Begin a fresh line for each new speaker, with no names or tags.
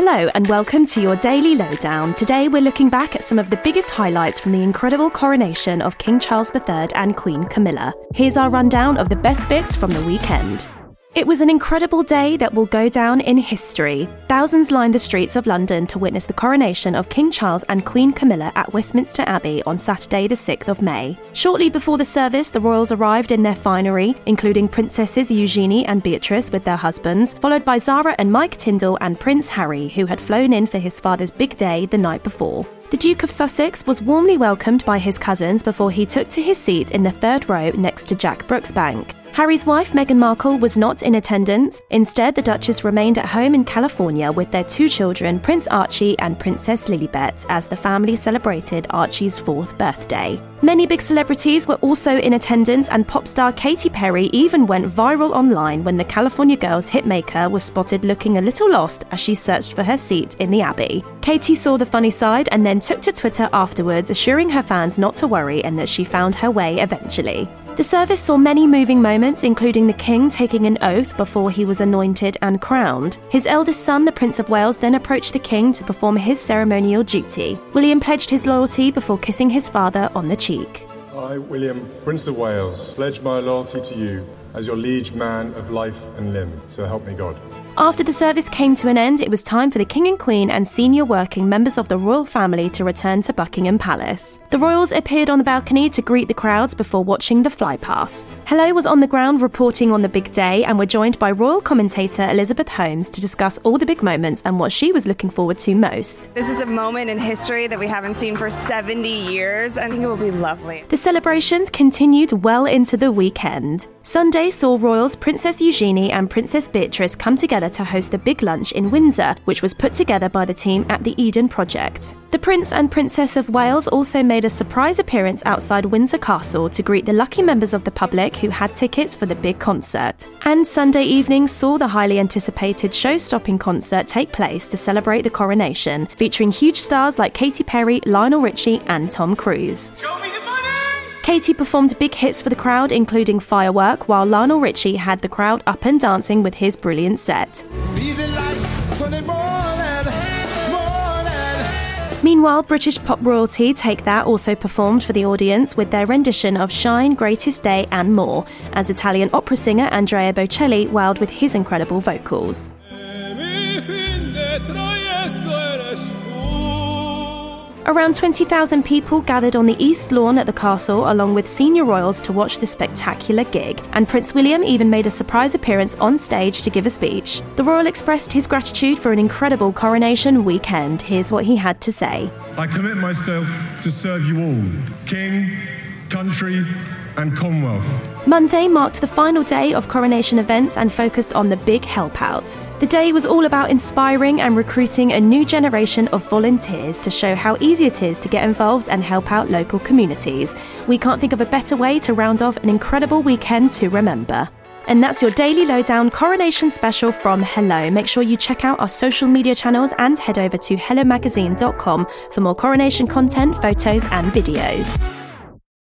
Hello, and welcome to your daily lowdown. Today, we're looking back at some of the biggest highlights from the incredible coronation of King Charles III and Queen Camilla. Here's our rundown of the best bits from the weekend. It was an incredible day that will go down in history. Thousands lined the streets of London to witness the coronation of King Charles and Queen Camilla at Westminster Abbey on Saturday, the 6th of May. Shortly before the service, the royals arrived in their finery, including Princesses Eugenie and Beatrice with their husbands, followed by Zara and Mike Tindall and Prince Harry, who had flown in for his father's big day the night before. The Duke of Sussex was warmly welcomed by his cousins before he took to his seat in the third row next to Jack Brooksbank. Harry's wife, Meghan Markle, was not in attendance. Instead, the Duchess remained at home in California with their two children, Prince Archie and Princess Lilibet, as the family celebrated Archie's fourth birthday. Many big celebrities were also in attendance, and pop star Katy Perry even went viral online when the California Girls hitmaker was spotted looking a little lost as she searched for her seat in the Abbey. Katy saw the funny side and then took to Twitter afterwards, assuring her fans not to worry and that she found her way eventually. The service saw many moving moments, including the king taking an oath before he was anointed and crowned. His eldest son, the Prince of Wales, then approached the king to perform his ceremonial duty. William pledged his loyalty before kissing his father on the cheek.
I, William, Prince of Wales, pledge my loyalty to you as your liege man of life and limb. So help me God.
After the service came to an end, it was time for the King and Queen and senior working members of the royal family to return to Buckingham Palace. The royals appeared on the balcony to greet the crowds before watching the fly past. Hello was on the ground reporting on the big day and were joined by royal commentator Elizabeth Holmes to discuss all the big moments and what she was looking forward to most.
This is a moment in history that we haven't seen for 70 years. I think it will be lovely.
The celebrations continued well into the weekend. Sunday saw royals Princess Eugenie and Princess Beatrice come together to host a big lunch in Windsor, which was put together by the team at the Eden Project. The Prince and Princess of Wales also made a surprise appearance outside Windsor Castle to greet the lucky members of the public who had tickets for the big concert. And Sunday evening saw the highly anticipated show stopping concert take place to celebrate the coronation, featuring huge stars like Katy Perry, Lionel Richie, and Tom Cruise. Katy performed big hits for the crowd, including Firework, while Lionel Richie had the crowd up and dancing with his brilliant set. Meanwhile, British pop royalty Take That also performed for the audience with their rendition of Shine, Greatest Day, and more, as Italian opera singer Andrea Bocelli wailed with his incredible vocals. Around 20,000 people gathered on the East Lawn at the castle along with senior royals to watch the spectacular gig, and Prince William even made a surprise appearance on stage to give a speech. The royal expressed his gratitude for an incredible coronation weekend. Here's what he had to say
I commit myself to serve you all, King, country, and Commonwealth.
Monday marked the final day of coronation events and focused on the big help out. The day was all about inspiring and recruiting a new generation of volunteers to show how easy it is to get involved and help out local communities. We can't think of a better way to round off an incredible weekend to remember. And that's your daily lowdown coronation special from Hello. Make sure you check out our social media channels and head over to hellomagazine.com for more coronation content, photos, and videos.